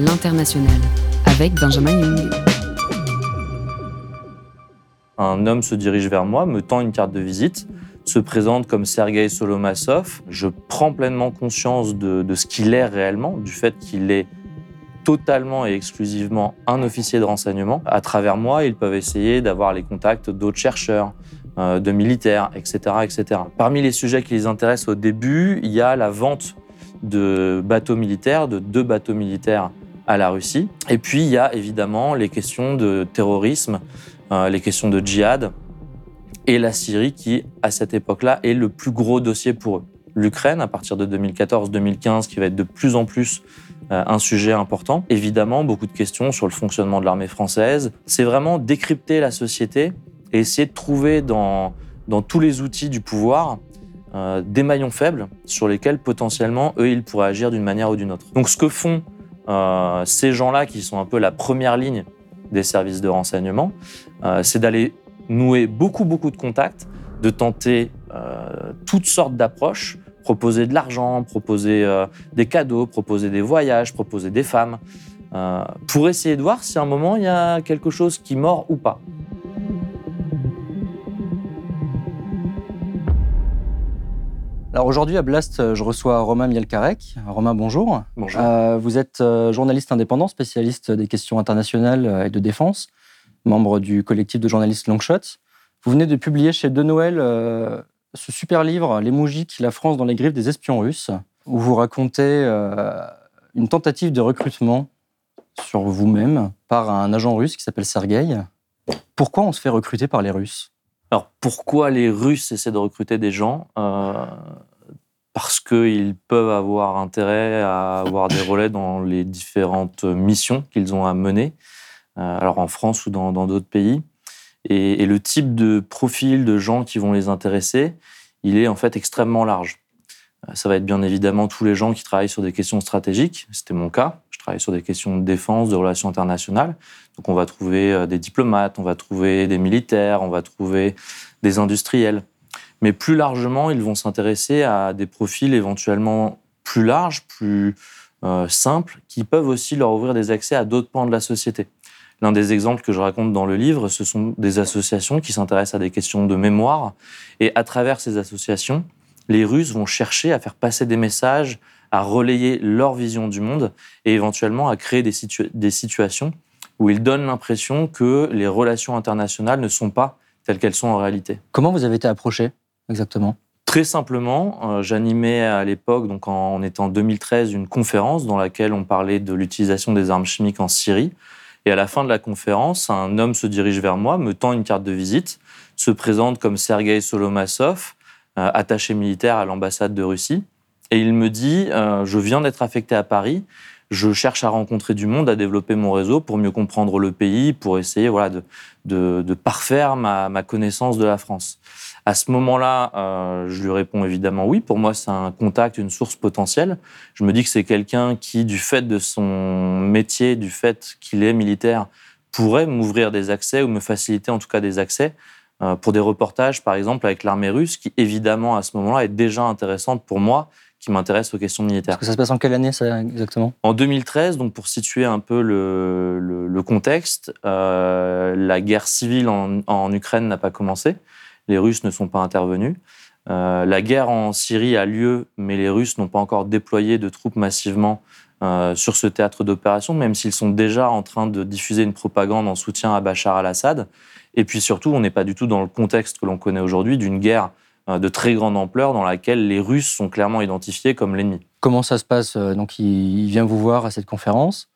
L'international, avec Benjamin Young. Un homme se dirige vers moi, me tend une carte de visite, se présente comme Sergei Solomassov. Je prends pleinement conscience de, ce qu'il est réellement, du fait qu'il est totalement et exclusivement un officier de renseignement. À travers moi, ils peuvent essayer d'avoir les contacts d'autres chercheurs, euh, de militaires, etc., etc. Parmi les sujets qui les intéressent au début, il y a la vente de bateaux militaires, de deux bateaux militaires à la Russie. Et puis, il y a évidemment les questions de terrorisme, euh, les questions de djihad et la Syrie qui, à cette époque-là, est le plus gros dossier pour eux. L'Ukraine, à partir de 2014-2015, qui va être de plus en plus euh, un sujet important. Évidemment, beaucoup de questions sur le fonctionnement de l'armée française. C'est vraiment décrypter la société et essayer de trouver dans, dans tous les outils du pouvoir euh, des maillons faibles sur lesquels potentiellement, eux, ils pourraient agir d'une manière ou d'une autre. Donc ce que font euh, ces gens-là, qui sont un peu la première ligne des services de renseignement, euh, c'est d'aller nouer beaucoup, beaucoup de contacts, de tenter euh, toutes sortes d'approches proposer de l'argent, proposer des cadeaux, proposer des voyages, proposer des femmes, pour essayer de voir si à un moment il y a quelque chose qui mord ou pas. Alors aujourd'hui à Blast, je reçois Romain Mielkarek. Romain, bonjour. Bonjour. Euh, vous êtes euh, journaliste indépendant, spécialiste des questions internationales et de défense, membre du collectif de journalistes Longshot. Vous venez de publier chez De Noël euh, ce super livre, Les Moujiks, la France dans les griffes des espions russes, où vous racontez euh, une tentative de recrutement sur vous-même par un agent russe qui s'appelle Sergueï. Pourquoi on se fait recruter par les Russes? Alors pourquoi les Russes essaient de recruter des gens? Euh, Parce qu'ils peuvent avoir intérêt à avoir des relais dans les différentes missions qu'ils ont à mener, euh, alors en France ou dans d'autres pays. Et, et le type de profil de gens qui vont les intéresser, il est en fait extrêmement large. Euh, Ça va être bien évidemment tous les gens qui travaillent sur des questions stratégiques. C'était mon cas. Je travaille sur des questions de défense, de relations internationales. Donc on va trouver euh, des diplomates, on va trouver des militaires, on va trouver des industriels. Mais plus largement, ils vont s'intéresser à des profils éventuellement plus larges, plus euh, simples, qui peuvent aussi leur ouvrir des accès à d'autres pans de la société. L'un des exemples que je raconte dans le livre, ce sont des associations qui s'intéressent à des questions de mémoire. Et à travers ces associations, les Russes vont chercher à faire passer des messages, à relayer leur vision du monde et éventuellement à créer des, situa- des situations où ils donnent l'impression que les relations internationales ne sont pas telles qu'elles sont en réalité. Comment vous avez été approché? Exactement Très simplement, euh, j'animais à l'époque, donc en, on était en 2013, une conférence dans laquelle on parlait de l'utilisation des armes chimiques en Syrie. Et à la fin de la conférence, un homme se dirige vers moi, me tend une carte de visite, se présente comme Sergei Solomassov, euh, attaché militaire à l'ambassade de Russie. Et il me dit euh, Je viens d'être affecté à Paris, je cherche à rencontrer du monde, à développer mon réseau pour mieux comprendre le pays, pour essayer voilà, de, de, de parfaire ma, ma connaissance de la France. À ce moment-là, euh, je lui réponds évidemment oui. Pour moi, c'est un contact, une source potentielle. Je me dis que c'est quelqu'un qui, du fait de son métier, du fait qu'il est militaire, pourrait m'ouvrir des accès ou me faciliter en tout cas des accès euh, pour des reportages, par exemple, avec l'armée russe, qui évidemment à ce moment-là est déjà intéressante pour moi, qui m'intéresse aux questions militaires. Parce que ça se passe en quelle année ça exactement? En 2013, donc pour situer un peu le, le- le contexte, euh, la guerre civile en, en Ukraine n'a pas commencé. Les Russes ne sont pas intervenus. Euh, la guerre en Syrie a lieu, mais les Russes n'ont pas encore déployé de troupes massivement euh, sur ce théâtre d'opération, même s'ils sont déjà en train de diffuser une propagande en soutien à Bachar al-Assad. Et puis surtout, on n'est pas du tout dans le contexte que l'on connaît aujourd'hui d'une guerre euh, de très grande ampleur dans laquelle les Russes sont clairement identifiés comme l'ennemi. Comment ça se passe? Donc il vient vous voir à cette conférence.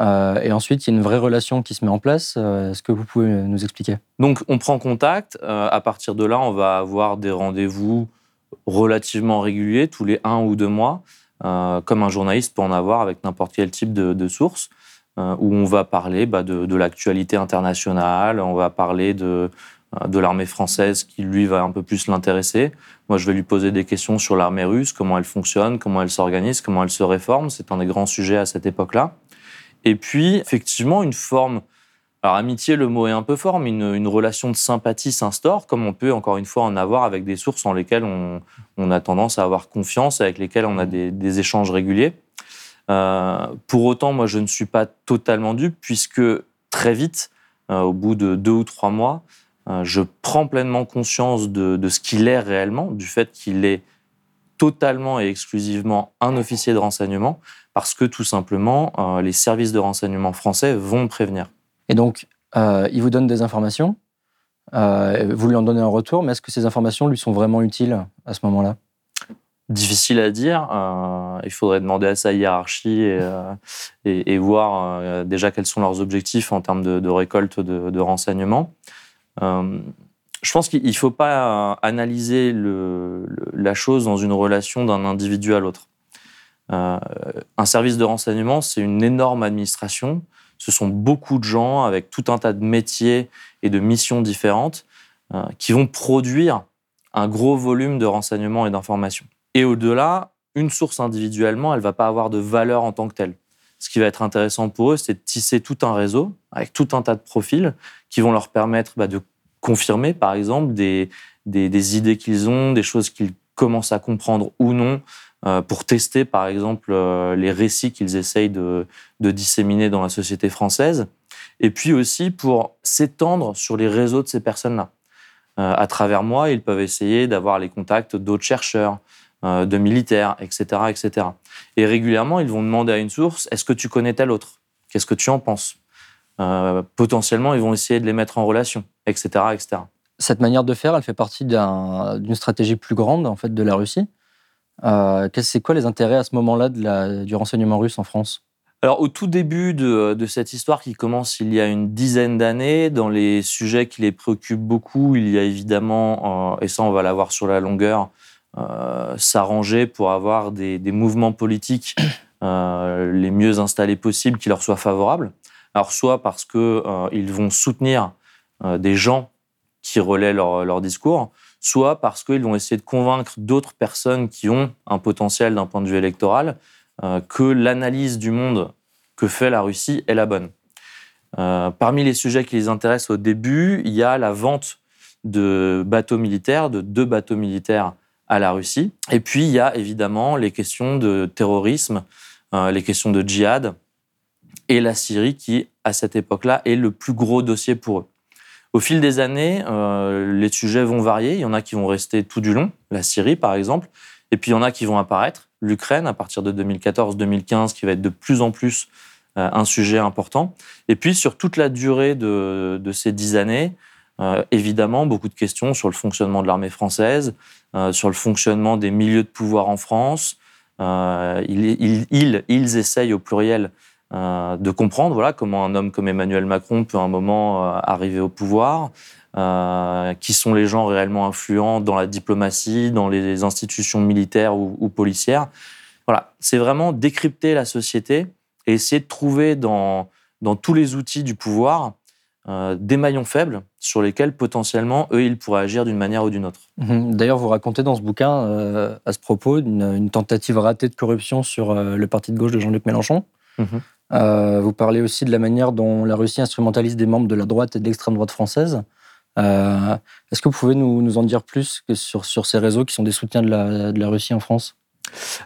Euh, et ensuite, il y a une vraie relation qui se met en place. Euh, Est-ce que vous pouvez nous expliquer? Donc, on prend contact. Euh, à partir de là, on va avoir des rendez-vous relativement réguliers, tous les un ou deux mois, comme un journaliste peut en avoir avec n'importe quel type de, de source. où on va parler bah, de, de l'actualité internationale, on va parler de, de l'armée française qui, lui, va un peu plus l'intéresser. Moi, je vais lui poser des questions sur l'armée russe, comment elle fonctionne, comment elle s'organise, comment elle se réforme. C'est un des grands sujets à cette époque-là. Et puis, effectivement, une forme alors amitié, le mot est un peu fort, mais une, relation de sympathie s'instaure, comme on peut encore une fois en avoir avec des sources en lesquelles on, a tendance à avoir confiance, avec lesquelles on a des, échanges réguliers. Euh, pour autant, moi, je ne suis pas totalement dupe, puisque très vite, euh, au bout de deux ou trois mois, euh, je prends pleinement conscience de, de ce qu'il est réellement, du fait qu'il est totalement et exclusivement un officier de renseignement, parce que tout simplement, les services de renseignement français vont prévenir. Et donc, euh, il vous donne des informations, euh, vous lui en donnez un retour, mais est-ce que ces informations lui sont vraiment utiles à ce moment-là? Difficile à dire. Euh, il faudrait demander à sa hiérarchie et, et, voir déjà quels sont leurs objectifs en termes de, récolte de, renseignements. je pense qu'il ne faut pas analyser le, la chose dans une relation d'un individu à l'autre. Un service de renseignement, c'est une énorme administration ce sont beaucoup de gens avec tout un tas de métiers et de missions différentes euh, qui vont produire un gros volume de renseignements et d'informations. Et au-delà, une source individuellement, elle ne va pas avoir de valeur en tant que telle. Ce qui va être intéressant pour eux, c'est de tisser tout un réseau avec tout un tas de profils qui vont leur permettre bah, de confirmer, par exemple, des, des idées qu'ils ont, des choses qu'ils commencent à comprendre ou non, euh, pour tester, par exemple, euh, les récits qu'ils essayent de, disséminer dans la société française, et puis aussi pour s'étendre sur les réseaux de ces personnes-là. Euh, à travers moi, ils peuvent essayer d'avoir les contacts d'autres chercheurs, de militaires, etc., etc. Et régulièrement, ils vont demander à une source Est-ce que tu connais tel autre? Qu'est-ce que tu en penses? Potentiellement, ils vont essayer de les mettre en relation, etc., etc. Cette manière de faire, elle fait partie d'une stratégie plus grande en fait de la Russie? Euh, c'est quoi les intérêts à ce moment-là du renseignement russe en France? Alors, au tout début de, cette histoire qui commence il y a une dizaine d'années, dans les sujets qui les préoccupent beaucoup, il y a évidemment, euh, et ça on va l'avoir sur la longueur, euh, s'arranger pour avoir des, mouvements politiques les mieux installés possibles qui leur soient favorables. Alors, soit parce qu'ils vont soutenir des gens qui relaient leur discours, soit parce qu'ils vont essayer de convaincre d'autres personnes qui ont un potentiel d'un point de vue électoral euh, que l'analyse du monde que fait la Russie est la bonne. Euh, parmi les sujets qui les intéressent au début, il y a la vente de bateaux militaires, de deux bateaux militaires à la Russie. Et puis, il y a évidemment les questions de terrorisme, euh, les questions de djihad et la Syrie qui, à cette époque-là, est le plus gros dossier pour eux. Au fil des années, euh, les sujets vont varier. Il y en a qui vont rester tout du long, la Syrie par exemple, et puis il y en a qui vont apparaître. L'Ukraine, à partir de 2014-2015, qui va être de plus en plus euh, un sujet important. Et puis sur toute la durée de, ces dix années, euh, évidemment, beaucoup de questions sur le fonctionnement de l'armée française, sur le fonctionnement des milieux de pouvoir en France. ils, essayent au pluriel de comprendre voilà, comment un homme comme Emmanuel Macron peut à un moment euh, arriver au pouvoir, euh, qui sont les gens réellement influents dans la diplomatie, dans les institutions militaires ou, policières. Voilà, c'est vraiment décrypter la société et essayer de trouver dans, dans tous les outils du pouvoir des maillons faibles sur lesquels potentiellement eux ils pourraient agir d'une manière ou d'une autre. Mhm. D'ailleurs, vous racontez dans ce bouquin à ce propos une, tentative ratée de corruption sur le parti de gauche de Jean-Luc Mélenchon. Mhm. Euh, vous parlez aussi de la manière dont la Russie instrumentalise des membres de la droite et de l'extrême droite française. Euh, est-ce que vous pouvez nous, en dire plus que sur, sur, ces réseaux qui sont des soutiens de la, de la Russie en France?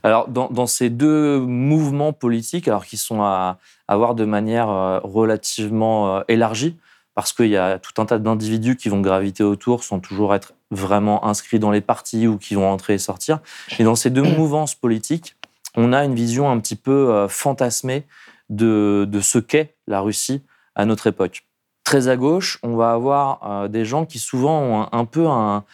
Alors, dans, ces deux mouvements politiques, alors qui sont à, à voir de manière euh, relativement élargie, parce qu'il y a tout un tas d'individus qui vont graviter autour sans toujours être vraiment inscrits dans les partis ou qui vont entrer et sortir. Et dans ces deux mouvances politiques, on a une vision un petit peu fantasmée de, ce qu'est la Russie à notre époque. Très à gauche, on va avoir euh, des gens qui souvent ont un, peu un,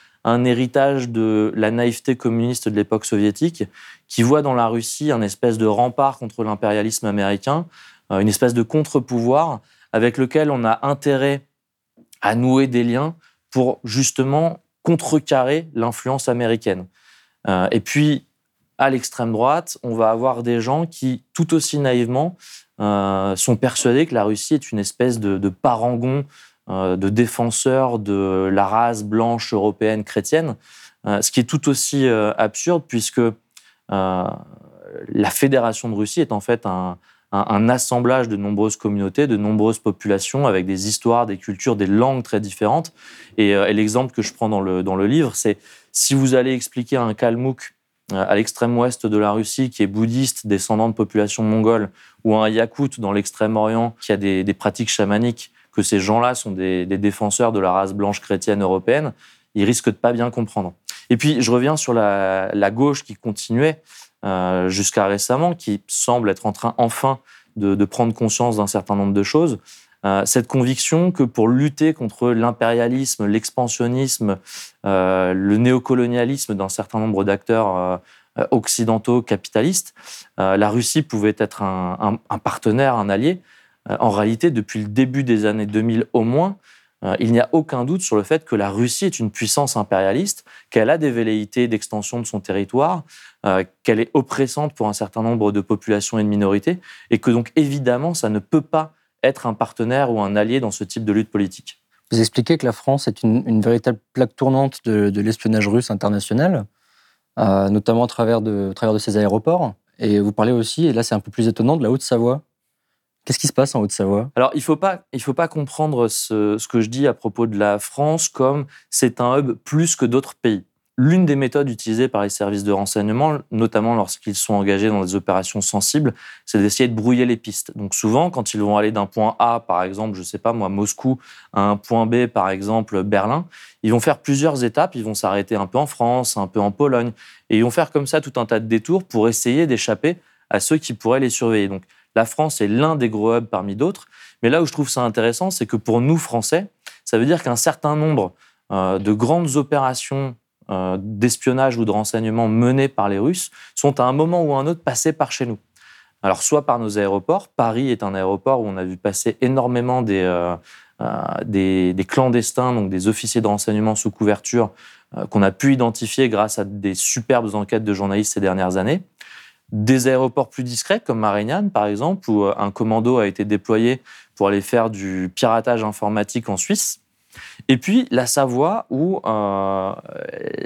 héritage de la naïveté communiste de l'époque soviétique, qui voient dans la Russie un espèce de rempart contre l'impérialisme américain, euh, une espèce de contre-pouvoir avec lequel on a intérêt à nouer des liens pour justement contrecarrer l'influence américaine. Euh, et puis, à l'extrême droite, on va avoir des gens qui, tout aussi naïvement, sont persuadés que la Russie est une espèce de, parangon, euh, de défenseur de la race blanche européenne chrétienne, euh, ce qui est tout aussi absurde puisque la Fédération de Russie est en fait un, assemblage de nombreuses communautés, de nombreuses populations avec des histoires, des cultures, des langues très différentes. Et, l'exemple que je prends dans le, dans le livre, c'est si vous allez expliquer à un Kalmouk à l'extrême ouest de la Russie qui est bouddhiste, descendant de population mongole, ou un Yakout dans l'extrême-orient qui a des, pratiques chamaniques, que ces gens-là sont des, défenseurs de la race blanche chrétienne européenne, ils risquent de pas bien comprendre. Et puis, je reviens sur la, gauche qui continuait euh, jusqu'à récemment, qui semble être en train enfin de prendre conscience d'un certain nombre de choses. Euh, cette conviction que pour lutter contre l'impérialisme, l'expansionnisme, euh, le néocolonialisme d'un certain nombre d'acteurs euh, occidentaux capitalistes, la Russie pouvait être un, partenaire, un allié. en réalité, depuis le début des années 2000 au moins, il n'y a aucun doute sur le fait que la Russie est une puissance impérialiste, qu'elle a des velléités d'extension de son territoire, qu'elle est oppressante pour un certain nombre de populations et de minorités, et que donc évidemment, ça ne peut pas être un partenaire ou un allié dans ce type de lutte politique. Vous expliquez que la France est une, véritable plaque tournante de, l'espionnage russe international, euh, notamment à travers, de, travers de ses aéroports. Et vous parlez aussi, et là c'est un peu plus étonnant, de la Haute-Savoie. Qu'est-ce qui se passe en Haute-Savoie? Alors, il ne faut, pas, faut pas comprendre ce, ce, que je dis à propos de la France comme c'est un hub plus que d'autres pays. L'une des méthodes utilisées par les services de renseignement, notamment lorsqu'ils sont engagés dans des opérations sensibles, c'est d'essayer de brouiller les pistes. Donc souvent, quand ils vont aller d'un point A, par exemple, je sais pas moi, Moscou, à un point B, par exemple, Berlin, ils vont faire plusieurs étapes. Ils vont s'arrêter un peu en France, un peu en Pologne, et ils vont faire comme ça tout un tas de détours pour essayer d'échapper à ceux qui pourraient les surveiller. Donc la France est l'un des gros hubs parmi d'autres. Mais là où je trouve ça intéressant, c'est que pour nous, Français, ça veut dire qu'un certain nombre euh, de grandes opérations euh, d'espionnage ou de renseignement menés par les Russes sont à un moment ou à un autre passés par chez nous. Alors, soit par nos aéroports. Paris est un aéroport où on a vu passer énormément des, euh, euh, des, clandestins, donc des officiers de renseignement sous couverture, qu'on a pu identifier grâce à des superbes enquêtes de journalistes ces dernières années. Des aéroports plus discrets, comme Marignane, par exemple, où un commando a été déployé pour aller faire du piratage informatique en Suisse. Et puis la Savoie, où euh,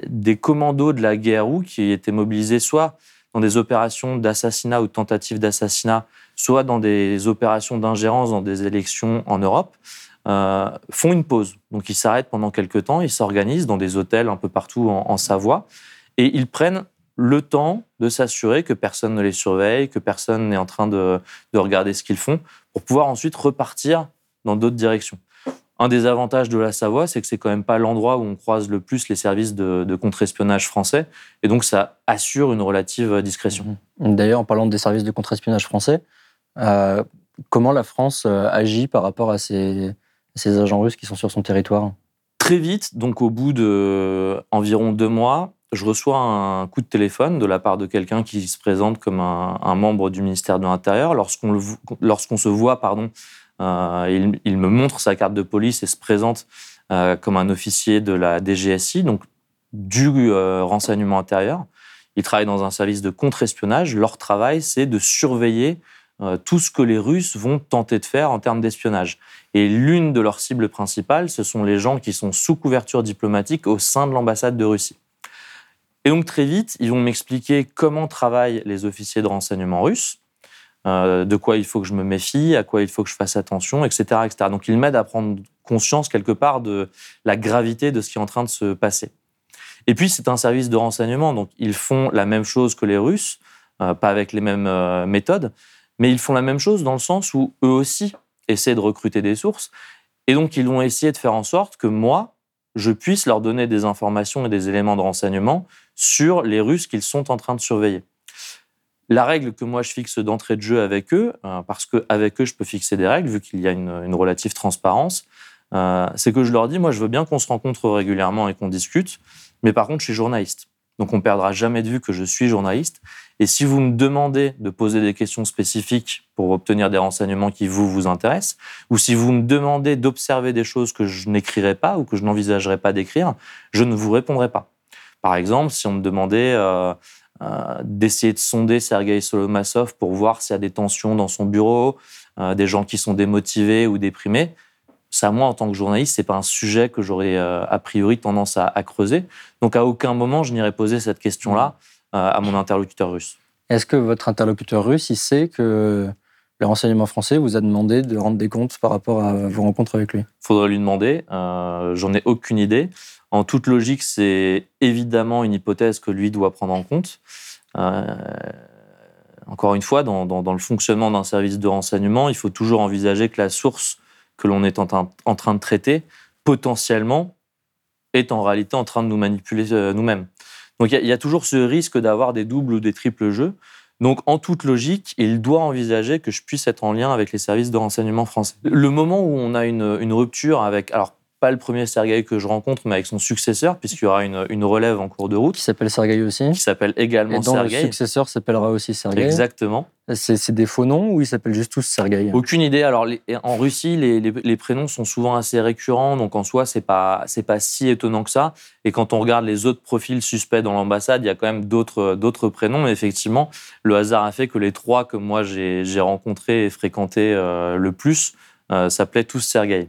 des commandos de la GRU qui étaient mobilisés soit dans des opérations d'assassinat ou de tentatives d'assassinat, soit dans des opérations d'ingérence dans des élections en Europe, euh, font une pause. Donc ils s'arrêtent pendant quelques temps, ils s'organisent dans des hôtels un peu partout en, Savoie, et ils prennent le temps de s'assurer que personne ne les surveille, que personne n'est en train de regarder ce qu'ils font, pour pouvoir ensuite repartir dans d'autres directions. Un des avantages de la Savoie, c'est que c'est quand même pas l'endroit où on croise le plus les services de, contre-espionnage français, et donc ça assure une relative discrétion. Mhm. D'ailleurs, en parlant des services de contre-espionnage français, euh, comment la France euh, agit par rapport à ces, agents russes qui sont sur son territoire? Très vite, donc au bout de environ deux mois, je reçois un coup de téléphone de la part de quelqu'un qui se présente comme un, un membre du ministère de l'Intérieur. Lorsqu'on lorsqu'on se voit pardon, euh, il, me montre sa carte de police et se présente euh, comme un officier de la DGSI, donc du euh, renseignement intérieur. Il travaille dans un service de contre-espionnage. Leur travail, c'est de surveiller tout ce que les Russes vont tenter de faire en termes d'espionnage. Et l'une de leurs cibles principales, ce sont les gens qui sont sous couverture diplomatique au sein de l'ambassade de Russie. Et donc très vite, ils vont m'expliquer comment travaillent les officiers de renseignement russes, euh, de quoi il faut que je me méfie, à quoi il faut que je fasse attention, etc. etc. Donc il m'aide à prendre conscience quelque part de la gravité de ce qui est en train de se passer. Et puis c'est un service de renseignement, donc ils font la même chose que les Russes, euh, pas avec les mêmes euh, méthodes, mais ils font la même chose dans le sens où eux aussi essaient de recruter des sources, et donc ils vont essayer de faire en sorte que moi, je puisse leur donner des informations et des éléments de renseignement sur les Russes qu'ils sont en train de surveiller. La règle que moi je fixe d'entrée de jeu avec eux, euh, parce qu'avec eux je peux fixer des règles vu qu'il y a une, relative transparence, euh, c'est que je leur dis, moi je veux bien qu'on se rencontre régulièrement et qu'on discute, mais par contre je suis journaliste. Donc on perdra jamais de vue que je suis journaliste. Et si vous me demandez de poser des questions spécifiques pour obtenir des renseignements qui vous vous intéressent, ou si vous me demandez d'observer des choses que je n'écrirai pas ou que je n'envisagerai pas d'écrire, je ne vous répondrai pas. Par exemple, si on me demandait euh, d'essayer de sonder Sergei Solomassov pour voir s'il y a des tensions dans son bureau, des gens qui sont démotivés ou déprimés. Ça, moi, en tant que journaliste, c'est pas un sujet que j'aurais a priori tendance à, à, creuser. Donc, à aucun moment, je n'irais poser cette question-là à mon interlocuteur russe. Est-ce que votre interlocuteur russe, il sait que le renseignement français vous a demandé de rendre des comptes par rapport à vos rencontres avec lui? Faudrait lui demander. Euh, J'en ai aucune idée. En toute logique, c'est évidemment une hypothèse que lui doit prendre en compte. Euh, encore une fois, dans, le fonctionnement d'un service de renseignement, il faut toujours envisager que la source que l'on est en, en, train de traiter, potentiellement, est en réalité en train de nous manipuler euh, nous-mêmes. Donc il y, a toujours ce risque d'avoir des doubles ou des triples jeux. Donc, en toute logique, il doit envisager que je puisse être en lien avec les services de renseignement français. Le moment où on a une, une rupture avec, alors pas le premier Sergueï que je rencontre, mais avec son successeur, puisqu'il y aura une, une, relève en cours de route. Qui s'appelle Sergueï aussi. Qui s'appelle également Sergueï. Le successeur s'appellera aussi Sergueï. Exactement. C'est des faux noms ou ils s'appellent juste tous Sergueï? Aucune idée. Alors, les, en Russie, les, les, les, prénoms sont souvent assez récurrents, donc en soi, c'est pas c'est pas si étonnant que ça. Et quand on regarde les autres profils suspects dans l'ambassade, il y a quand même d'autres d'autres prénoms. Mais effectivement, le hasard a fait que les trois que moi j'ai rencontrés et fréquentés euh, le plus euh, s'appelaient tous Sergueï.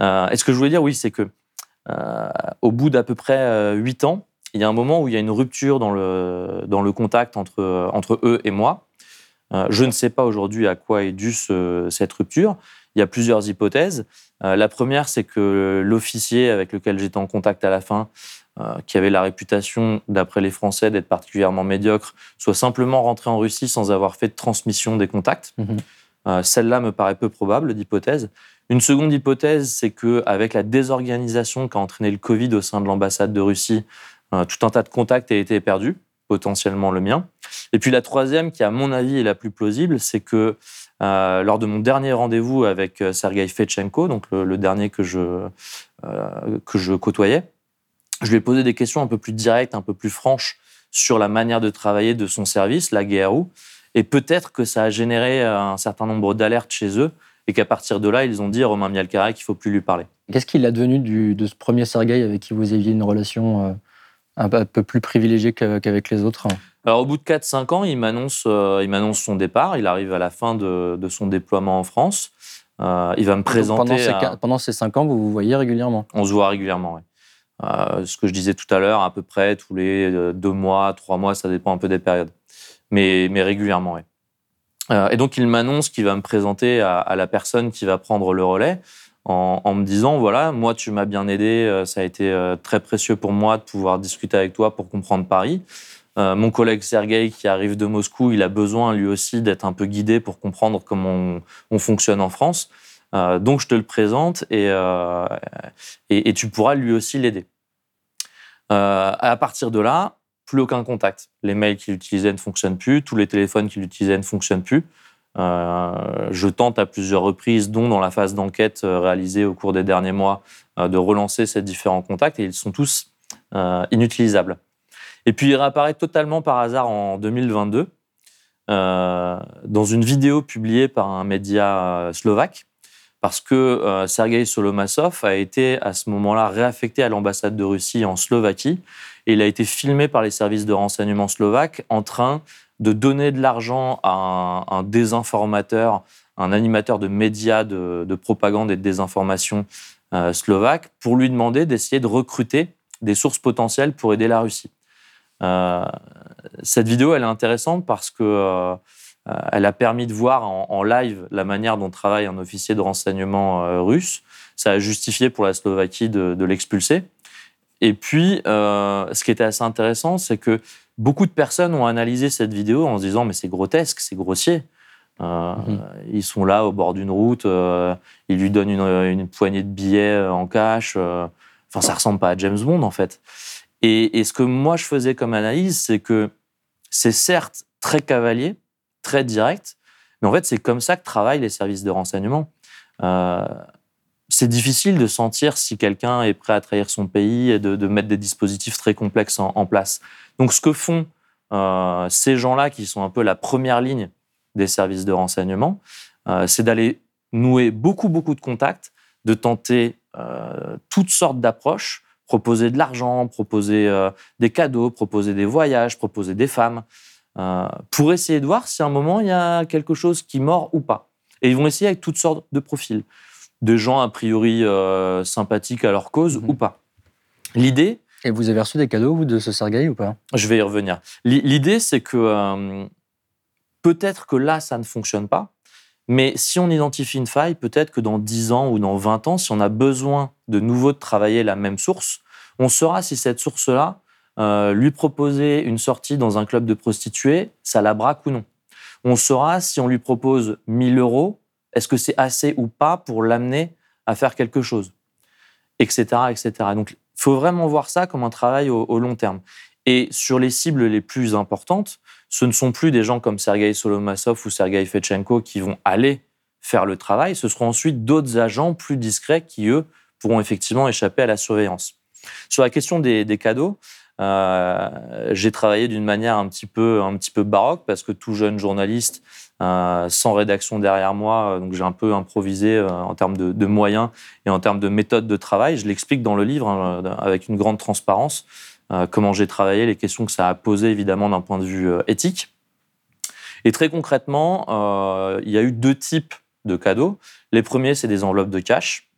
Euh, et ce que je voulais dire, oui, c'est que euh, au bout d'à peu près euh, huit ans, il y a un moment où il y a une rupture dans le, dans le contact entre, entre eux et moi. je ne sais pas aujourd'hui à quoi est due cette rupture. Il y a plusieurs hypothèses. la première, c'est que l'officier avec lequel j'étais en contact à la fin, qui avait la réputation, d'après les Français, d'être particulièrement médiocre, soit simplement rentré en Russie sans avoir fait de transmission des contacts. Mmh. Celle-là me paraît peu probable, d'hypothèse. Une seconde hypothèse, c'est qu'avec la désorganisation qu'a entraîné le Covid au sein de l'ambassade de Russie, euh, tout un tas de contacts a été perdu, potentiellement le mien. Et puis la troisième, qui à mon avis est la plus plausible, c'est que euh, lors de mon dernier rendez-vous avec euh, Sergei Fetchenko, donc le, dernier que je, que je côtoyais, je lui ai posé des questions un peu plus directes, un peu plus franches sur la manière de travailler de son service, la GRU, et peut-être que ça a généré un certain nombre d'alertes chez eux et qu'à partir de là, ils ont dit à Romain Mialcara qu'il ne faut plus lui parler. Qu'est-ce qu'il a devenu du, de ce premier Sergueï avec qui vous aviez une relation euh, un peu plus privilégiée qu'avec les autres? Alors, au bout de 4-5 ans, il m'annonce euh, son départ. Il arrive à la fin de, de son déploiement en France. Euh, il va me présenter. Pendant ces, pendant ces 5 ans, vous vous voyez régulièrement? On se voit régulièrement, oui. Ce que je disais tout à l'heure, à peu près tous les deux mois, trois mois, ça dépend un peu des périodes. Mais, mais régulièrement, oui. Euh, et donc, il m'annonce qu'il va me présenter à, la personne qui va prendre le relais en, me disant, voilà, moi, tu m'as bien aidé, euh, ça a été euh, très précieux pour moi de pouvoir discuter avec toi pour comprendre Paris. mon collègue Sergei, qui arrive de Moscou, il a besoin lui aussi d'être un peu guidé pour comprendre comment on, fonctionne en France. donc, je te le présente et, et tu pourras lui aussi l'aider. à partir de là, plus aucun contact. Les mails qu'il utilisait ne fonctionnent plus, tous les téléphones qu'il utilisait ne fonctionnent plus. Euh, je tente à plusieurs reprises, dont dans la phase d'enquête euh, réalisée au cours des derniers mois, euh, de relancer ces différents contacts et ils sont tous inutilisables. Et puis il réapparaît totalement par hasard en 2022 dans une vidéo publiée par un média slovaque parce que Sergei Solomassov a été à ce moment-là réaffecté à l'ambassade de Russie en Slovaquie et il a été filmé par les services de renseignement slovaques en train de donner de l'argent à un, désinformateur, un animateur de médias de, propagande et de désinformation euh, slovaque, pour lui demander d'essayer de recruter des sources potentielles pour aider la Russie. Euh, cette vidéo, elle est intéressante parce que euh, elle a permis de voir en, live la manière dont travaille un officier de renseignement russe. Ça a justifié pour la Slovaquie de l'expulser. Et puis, euh, ce qui était assez intéressant, c'est que beaucoup de personnes ont analysé cette vidéo en se disant mais c'est grotesque, c'est grossier. Euh, mhm. Ils sont là au bord d'une route, euh, ils lui donnent une, une, poignée de billets en cash. enfin, ça ressemble pas à James Bond en fait. Et, et ce que moi je faisais comme analyse, c'est que c'est certes très cavalier, très direct, mais en fait c'est comme ça que travaillent les services de renseignement. Euh, c'est difficile de sentir si quelqu'un est prêt à trahir son pays et de, mettre des dispositifs très complexes en, place. Donc, ce que font euh, ces gens-là, qui sont un peu la première ligne des services de renseignement, euh, c'est d'aller nouer beaucoup, beaucoup de contacts, de tenter toutes sortes d'approches, proposer de l'argent, proposer des cadeaux, proposer des voyages, proposer des femmes. Pour essayer de voir si à un moment il y a quelque chose qui mord ou pas. Et ils vont essayer avec toutes sortes de profils, de gens a priori sympathiques à leur cause mhm. ou pas. L'idée. Et vous avez reçu des cadeaux, vous, de ce Sergueï ou pas? Je vais y revenir. L'idée, c'est que peut-être que là, ça ne fonctionne pas, mais si on identifie une faille, peut-être que dans 10 ans ou dans 20 ans, si on a besoin de nouveau de travailler la même source, on saura si cette source-là, euh, lui proposer une sortie dans un club de prostituées, ça la braque ou non? On saura si on lui propose 1000 euros, est-ce que c'est assez ou pas pour l'amener à faire quelque chose, etc., etc. Donc, il faut vraiment voir ça comme un travail au long terme. Et sur les cibles les plus importantes, ce ne sont plus des gens comme Sergei Solomassov ou Sergei Fetchenko qui vont aller faire le travail, ce seront ensuite d'autres agents plus discrets qui, eux, pourront effectivement échapper à la surveillance. Sur la question des, cadeaux, euh, j'ai travaillé d'une manière un petit, peu, un petit peu baroque parce que tout jeune journaliste, euh, sans rédaction derrière moi, euh, donc j'ai un peu improvisé en termes de, moyens et en termes de méthode de travail. Je l'explique dans le livre hein, avec une grande transparence. Comment j'ai travaillé, les questions que ça a posées évidemment d'un point de vue éthique. Et très concrètement, il y a eu deux types de cadeaux. Les premiers, c'est des enveloppes de cash.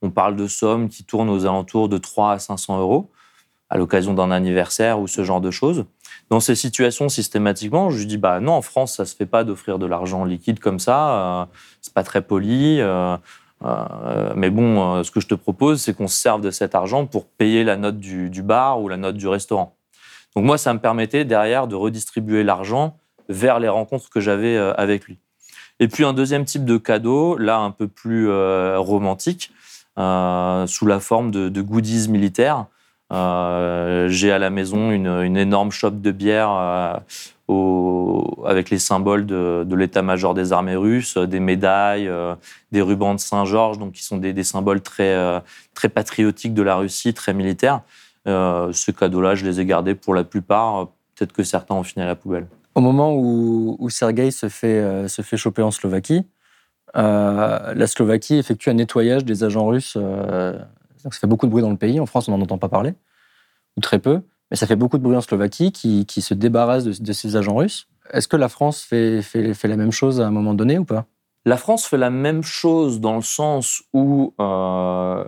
On parle de sommes qui tournent aux alentours de 3 à 500 euros à l'occasion d'un anniversaire ou ce genre de choses. Dans ces situations, systématiquement, je lui dis bah non, en France, ça se fait pas d'offrir de l'argent liquide comme ça. Euh, c'est pas très poli. Euh, euh, mais bon, euh, ce que je te propose, c'est qu'on se serve de cet argent pour payer la note du, bar ou la note du restaurant. Donc moi, ça me permettait derrière de redistribuer l'argent vers les rencontres que j'avais euh, avec lui. Et puis un deuxième type de cadeau, là un peu plus romantique, sous la forme de, goodies militaires. J'ai à la maison une, énorme chope de bière avec les symboles de, l'état-major des armées russes, euh, des médailles, euh, des rubans de Saint-Georges, donc qui sont des, symboles très, euh, très patriotiques de la Russie, très militaires. ce cadeau-là, je les ai gardés pour la plupart. Peut-être que certains ont fini à la poubelle. Au moment où, où Sergei se fait, se fait choper en Slovaquie, la Slovaquie effectue un nettoyage des agents russes. Ça fait beaucoup de bruit dans le pays. En France, on n'en entend pas parler, ou très peu. Mais ça fait beaucoup de bruit en Slovaquie qui, qui se débarrasse de, ces agents russes. Est-ce que la France fait, fait, fait, la même chose à un moment donné ou pas? La France fait la même chose dans le sens où euh,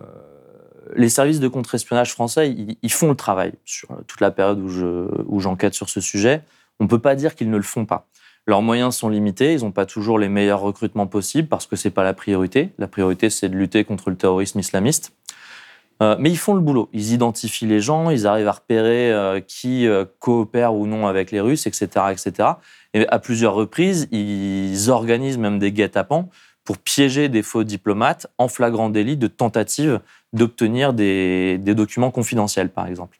les services de contre-espionnage français, ils, font le travail sur toute la période où j'enquête où sur ce sujet. On ne peut pas dire qu'ils ne le font pas. Leurs moyens sont limités, ils n'ont pas toujours les meilleurs recrutements possibles parce que ce n'est pas la priorité. La priorité, c'est de lutter contre le terrorisme islamiste. Euh, mais ils font le boulot. Ils identifient les gens, ils arrivent à repérer euh, qui euh, coopère ou non avec les Russes, etc., etc. Et à plusieurs reprises, ils organisent même des guet-apens pour piéger des faux diplomates en flagrant délit de tentative d'obtenir des, documents confidentiels, par exemple.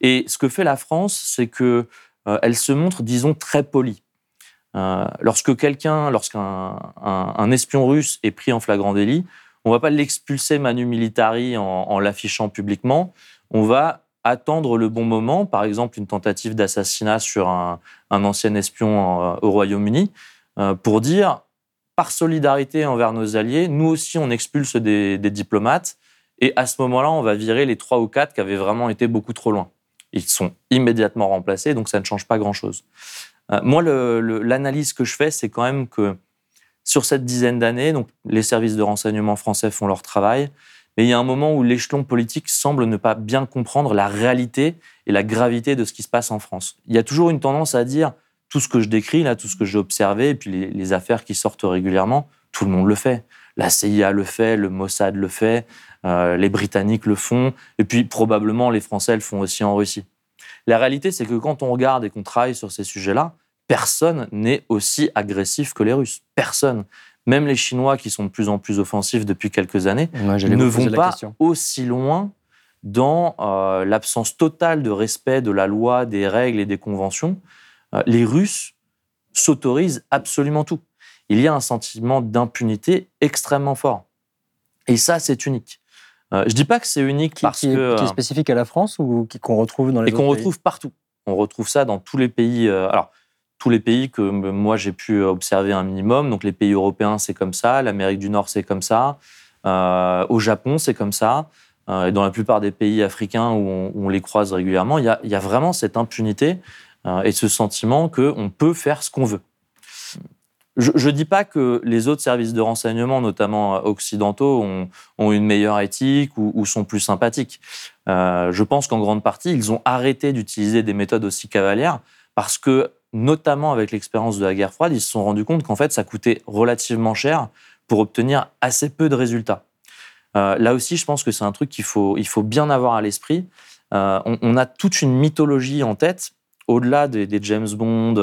Et ce que fait la France, c'est que elle se montre, disons, très polie. lorsque quelqu'un, lorsqu'un un espion russe est pris en flagrant délit, on va pas l'expulser manu militari en, l'affichant publiquement. On va attendre le bon moment, par exemple une tentative d'assassinat sur un, ancien espion euh, au Royaume-Uni, euh, pour dire, par solidarité envers nos alliés, nous aussi on expulse des, diplomates, et à ce moment-là, on va virer les trois ou quatre qui avaient vraiment été beaucoup trop loin. Ils sont immédiatement remplacés, donc ça ne change pas grand-chose. Euh, moi, l'analyse que je fais, c'est quand même que sur cette dizaine d'années, donc les services de renseignement français font leur travail, mais il y a un moment où l'échelon politique semble ne pas bien comprendre la réalité et la gravité de ce qui se passe en France. Il y a toujours une tendance à dire tout ce que je décris, là, tout ce que j'ai observé, et puis les, affaires qui sortent régulièrement, tout le monde le fait. La CIA le fait, le Mossad le fait, euh, les Britanniques le font, et puis probablement les Français le font aussi en Russie. La réalité, c'est que quand on regarde et qu'on travaille sur ces sujets-là, personne n'est aussi agressif que les Russes. Personne. Même les Chinois, qui sont de plus en plus offensifs depuis quelques années, ne vont pas aussi loin dans euh, l'absence totale de respect de la loi, des règles et des conventions. Euh, les Russes s'autorisent absolument tout. Il y a un sentiment d'impunité extrêmement fort. Et ça, c'est unique. Euh, je ne dis pas que c'est unique parce que... Qui est spécifique à la France ou qu'on retrouve dans les Et qu'on retrouve partout. On retrouve ça dans tous les pays. alors, tous les pays que moi j'ai pu observer un minimum. Donc les pays européens, c'est comme ça. L'Amérique du Nord, c'est comme ça. Euh, au Japon, c'est comme ça. Euh, et dans la plupart des pays africains où on, les croise régulièrement, il y, a, vraiment cette impunité et ce sentiment qu'on peut faire ce qu'on veut. Je ne dis pas que les autres services de renseignement, notamment occidentaux, ont, une meilleure éthique ou, sont plus sympathiques. je pense qu'en grande partie, ils ont arrêté d'utiliser des méthodes aussi cavalières parce que, notamment avec l'expérience de la guerre froide, ils se sont rendus compte qu'en fait, ça coûtait relativement cher pour obtenir assez peu de résultats. Euh, là aussi, je pense que c'est un truc qu'il faut, il faut bien avoir à l'esprit. Euh, on, a toute une mythologie en tête, au-delà des, James Bond,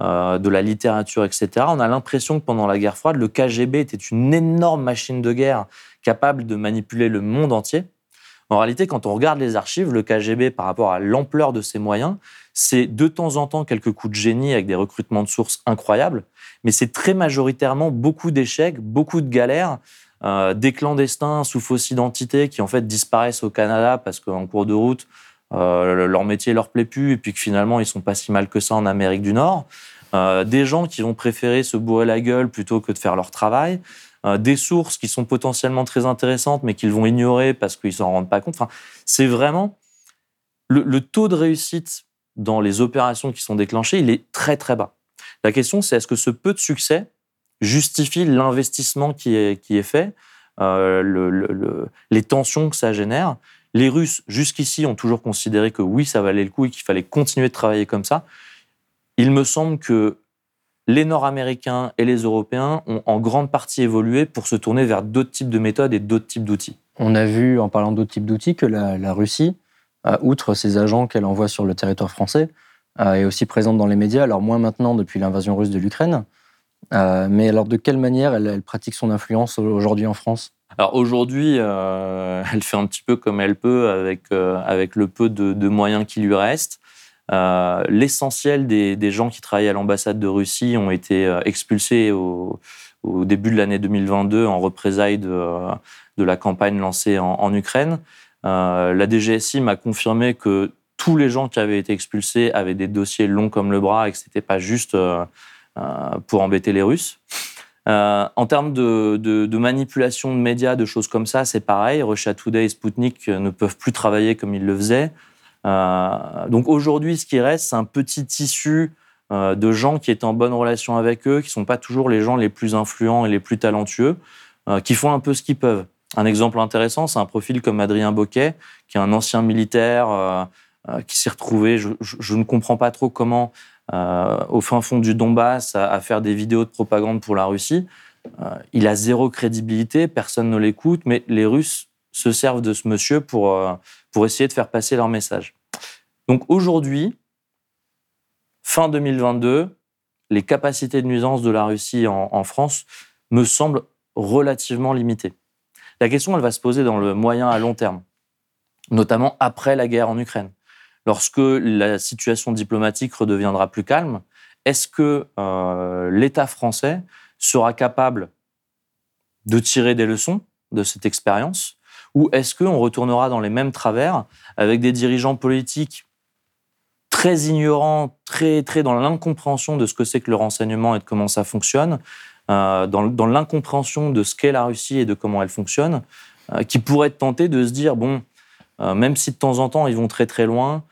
euh, de la littérature, etc. On a l'impression que pendant la guerre froide, le KGB était une énorme machine de guerre capable de manipuler le monde entier. En réalité, quand on regarde les archives, le KGB, par rapport à l'ampleur de ses moyens, c'est de temps en temps quelques coups de génie avec des recrutements de sources incroyables, mais c'est très majoritairement beaucoup d'échecs, beaucoup de galères, euh, des clandestins sous fausse identité qui en fait disparaissent au Canada parce qu'en cours de route, euh, leur métier leur plaît plus et puis que finalement ils sont pas si mal que ça en Amérique du Nord. Euh, des gens qui vont préférer se bourrer la gueule plutôt que de faire leur travail. Euh, des sources qui sont potentiellement très intéressantes, mais qu'ils vont ignorer parce qu'ils s'en rendent pas compte. C'est vraiment le, taux de réussite dans les opérations qui sont déclenchées, il est très très bas. La question, c'est est-ce que ce peu de succès justifie l'investissement qui est, qui est fait, euh, les tensions que ça génère? Les Russes, jusqu'ici, ont toujours considéré que oui, ça valait le coup et qu'il fallait continuer de travailler comme ça. Il me semble que les Nord-Américains et les Européens ont en grande partie évolué pour se tourner vers d'autres types de méthodes et d'autres types d'outils. On a vu, en parlant d'autres types d'outils, que la, Russie, euh, outre ses agents qu'elle envoie sur le territoire français, euh, est aussi présente dans les médias, alors moins maintenant depuis l'invasion russe de l'Ukraine. Euh, mais alors de quelle manière elle, pratique son influence aujourd'hui en France? Alors aujourd'hui, elle fait un petit peu comme elle peut avec, avec le peu de, de moyens qui lui restent. Euh, l'essentiel des, gens qui travaillaient à l'ambassade de Russie ont été euh, expulsés au, début de l'année 2022 en représailles de, la campagne lancée en, Ukraine. Euh, la DGSI m'a confirmé que tous les gens qui avaient été expulsés avaient des dossiers longs comme le bras et que ce n'était pas juste pour embêter les Russes. en termes de, manipulation de médias, de choses comme ça, c'est pareil. Russia Today et Sputnik ne peuvent plus travailler comme ils le faisaient. Euh, donc aujourd'hui, ce qui reste, c'est un petit tissu euh, de gens qui étaient en bonne relation avec eux, qui ne sont pas toujours les gens les plus influents et les plus talentueux, euh, qui font un peu ce qu'ils peuvent. Un exemple intéressant, c'est un profil comme Adrien Boquet, qui est un ancien militaire qui s'est retrouvé, je, ne comprends pas trop comment, au fin fond du Donbass, à, faire des vidéos de propagande pour la Russie. il a zéro crédibilité, personne ne l'écoute, mais les Russes se servent de ce monsieur pour, pour essayer de faire passer leur message. Donc aujourd'hui, fin 2022, les capacités de nuisance de la Russie en, France me semblent relativement limitées. La question, elle va se poser dans le moyen à long terme, notamment après la guerre en Ukraine. Lorsque la situation diplomatique redeviendra plus calme, est-ce que euh, l'État français sera capable de tirer des leçons de cette expérience ou est-ce qu'on retournera dans les mêmes travers avec des dirigeants politiques très ignorant, très, très dans l'incompréhension de ce que c'est que le renseignement et de comment ça fonctionne, euh, dans, l'incompréhension de ce qu'est la Russie et de comment elle fonctionne, euh, qui pourrait être tenté de se dire, bon, euh, même si de temps en temps ils vont très très loin,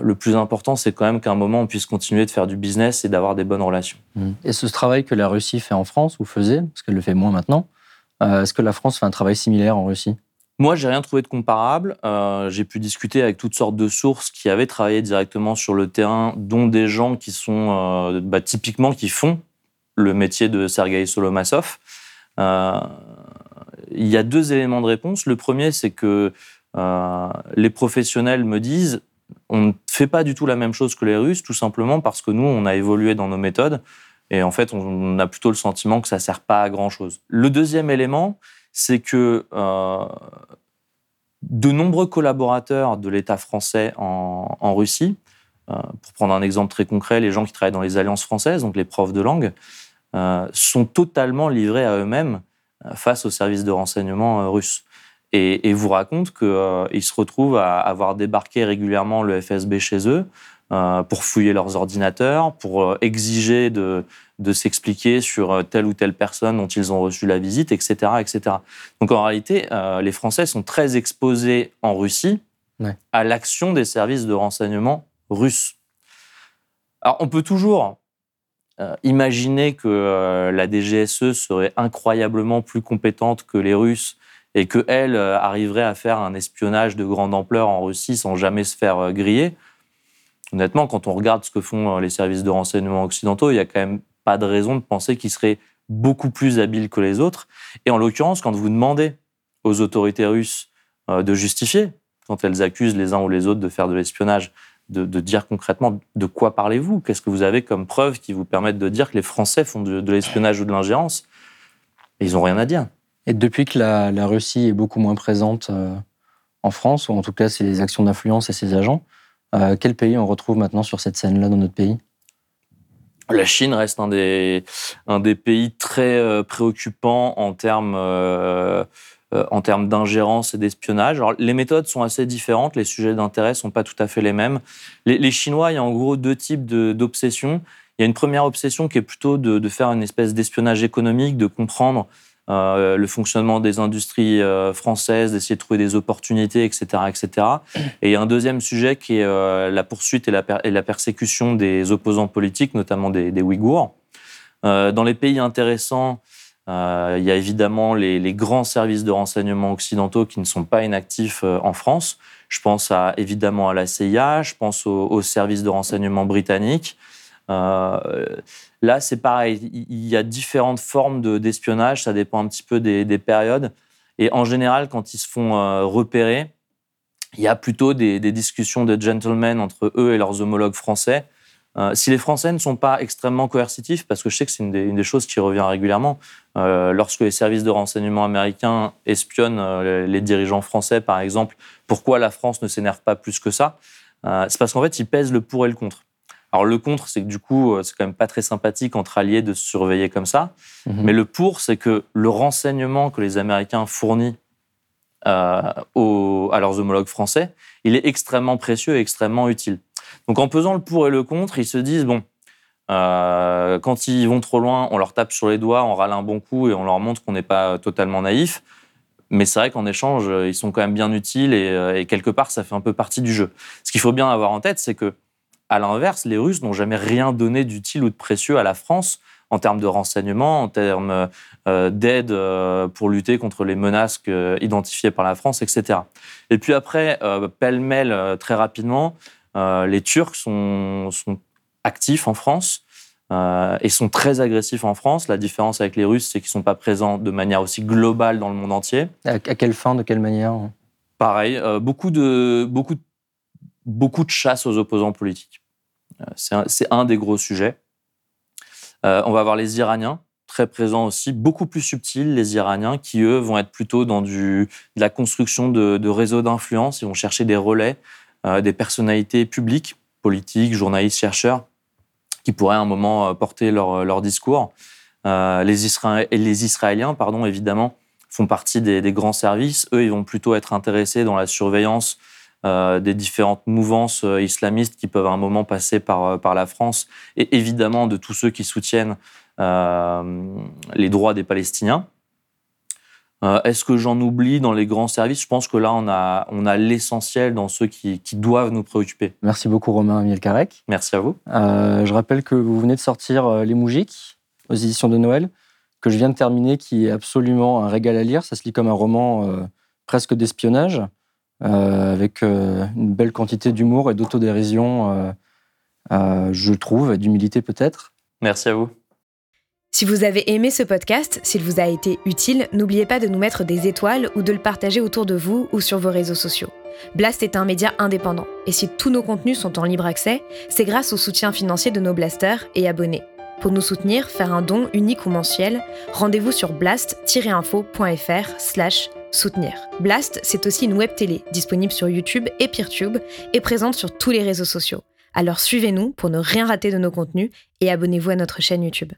le plus important, c'est quand même qu'à un moment, on puisse continuer de faire du business et d'avoir des bonnes relations. Mmh. Et ce travail que la Russie fait en France, ou faisait, parce qu'elle le fait moins maintenant, est-ce que la France fait un travail similaire en Russie? Moi, j'ai rien trouvé de comparable. Euh, j'ai pu discuter avec toutes sortes de sources qui avaient travaillé directement sur le terrain, dont des gens qui sont euh, bah, typiquement qui font le métier de Sergei Solomassov. Euh, il y a deux éléments de réponse. Le premier, c'est que les professionnels me disent on ne fait pas du tout la même chose que les Russes, tout simplement parce que nous, on a évolué dans nos méthodes. Et en fait, on a plutôt le sentiment que ça ne sert pas à grand-chose. Le deuxième élément, c'est que euh, de nombreux collaborateurs de l'État français en, Russie, euh, pour prendre un exemple très concret, les gens qui travaillent dans les alliances françaises, donc les profs de langue, euh, sont totalement livrés à eux-mêmes face aux services de renseignement russes. Et, et, vous racontent qu'ils se retrouvent à avoir débarqué régulièrement le FSB chez eux, pour fouiller leurs ordinateurs, pour euh, exiger de, de s'expliquer sur euh, telle ou telle personne dont ils ont reçu la visite, etc. etc. Donc en réalité, les Français sont très exposés en Russie à l'action des services de renseignement russes. Alors, on peut toujours euh, imaginer que euh, la DGSE serait incroyablement plus compétente que les Russes et qu'elle euh, arriverait à faire un espionnage de grande ampleur en Russie sans jamais se faire griller. Honnêtement, quand on regarde ce que font les services de renseignement occidentaux, il n'y a quand même pas de raison de penser qu'ils seraient beaucoup plus habiles que les autres. Et en l'occurrence, quand vous demandez aux autorités russes de justifier, quand elles accusent les uns ou les autres de faire de l'espionnage, de, dire concrètement de quoi parlez-vous? Qu'est-ce que vous avez comme preuve qui vous permettent de dire que les Français font de, l'espionnage ou de l'ingérence? Ils n'ont rien à dire. Et depuis que la, Russie est beaucoup moins présente euh, en France, ou en tout cas ses actions d'influence et ses agents, euh, quel pays on retrouve maintenant sur cette scène-là dans notre pays? La Chine reste un des, un des pays très euh, préoccupants en termes euh, termes d'ingérence et d'espionnage. les méthodes sont assez différentes, les sujets d'intérêt sont pas tout à fait les mêmes. Les, Chinois, il y a en gros deux types d'obsessions. Il y a une première obsession qui est plutôt de, faire une espèce d'espionnage économique, de comprendre euh, le fonctionnement des industries euh, françaises, d'essayer de trouver des opportunités, etc., etc. Et un deuxième sujet qui est la poursuite et la, persécution des opposants politiques, notamment des, Ouïghours. dans les pays intéressants, euh, il y a évidemment les, grands services de renseignement occidentaux qui ne sont pas inactifs euh, en France. Je pense évidemment à la CIA, je pense aux, services de renseignement britanniques. Euh, là, c'est pareil, il y a différentes formes d'espionnage, ça dépend un petit peu des, périodes. Et en général, quand ils se font repérer, il y a plutôt des, discussions de gentlemen entre eux et leurs homologues français euh, si les Français ne sont pas extrêmement coercitifs, parce que je sais que c'est une, des choses qui revient régulièrement, euh, lorsque les services de renseignement américains espionnent euh, les dirigeants français, par exemple, pourquoi la France ne s'énerve pas plus que ça C'est parce qu'en fait, ils pèsent le pour et le contre. Alors le contre, c'est que du coup, c'est quand même pas très sympathique entre alliés de se surveiller comme ça. Mhm. Mais le pour, c'est que le renseignement que les Américains fournissent à leurs homologues français, il est extrêmement précieux et extrêmement utile. Donc en pesant le pour et le contre, ils se disent bon, euh, quand ils vont trop loin, on leur tape sur les doigts, on râle un bon coup et on leur montre qu'on n'est pas totalement naïf. Mais c'est vrai qu'en échange, ils sont quand même bien utiles euh, et, quelque part, ça fait un peu partie du jeu. Ce qu'il faut bien avoir en tête, c'est que, à l'inverse, les Russes n'ont jamais rien donné d'utile ou de précieux à la France en termes de renseignement, en termes euh, d'aide pour lutter contre les menaces identifiées par la France, etc. Et puis après, pêle-mêle, très rapidement, euh, les Turcs sont, actifs en France euh, et sont très agressifs en France. La différence avec les Russes, c'est qu'ils ne sont pas présents de manière aussi globale dans le monde entier. À, quelle fin, de quelle manière? Pareil, euh, beaucoup, de, beaucoup, beaucoup de chasse aux opposants politiques. C'est un, des gros sujets. on va avoir les Iraniens, très présents aussi, beaucoup plus subtils, les Iraniens, qui, eux, vont être plutôt dans du, la construction de, réseaux d'influence. Ils vont chercher des relais euh, des personnalités publiques, politiques, journalistes, chercheurs, qui pourraient à un moment euh, porter leur, leur discours. Euh, les, les Israéliens, pardon, évidemment, font partie des, grands services. Eux, ils vont plutôt être intéressés dans la surveillance des différentes mouvances islamistes qui peuvent à un moment passer par, par la France et évidemment de tous ceux qui soutiennent les droits des Palestiniens. Euh, est-ce que j'en oublie dans les grands services? Je pense que là, on a, on a l'essentiel dans ceux qui, doivent nous préoccuper. Merci beaucoup, Romain Mielkarek. Merci à vous. Euh, je rappelle que vous venez de sortir euh, Les Moujiks aux éditions de Noël, que je viens de terminer, qui est absolument un régal à lire. Ça se lit comme un roman presque d'espionnage, avec une belle quantité d'humour et d'autodérision, je trouve, et d'humilité peut-être. Merci à vous. Si vous avez aimé ce podcast, s'il vous a été utile, n'oubliez pas de nous mettre des étoiles ou de le partager autour de vous ou sur vos réseaux sociaux. Blast est un média indépendant, et si tous nos contenus sont en libre accès, c'est grâce au soutien financier de nos blasters et abonnés. Pour nous soutenir, faire un don unique ou mensuel, rendez-vous sur blast-info.fr slash soutenir. Blast, c'est aussi une web télé, disponible sur YouTube et Peertube, et présente sur tous les réseaux sociaux. Alors suivez-nous pour ne rien rater de nos contenus et abonnez-vous à notre chaîne YouTube.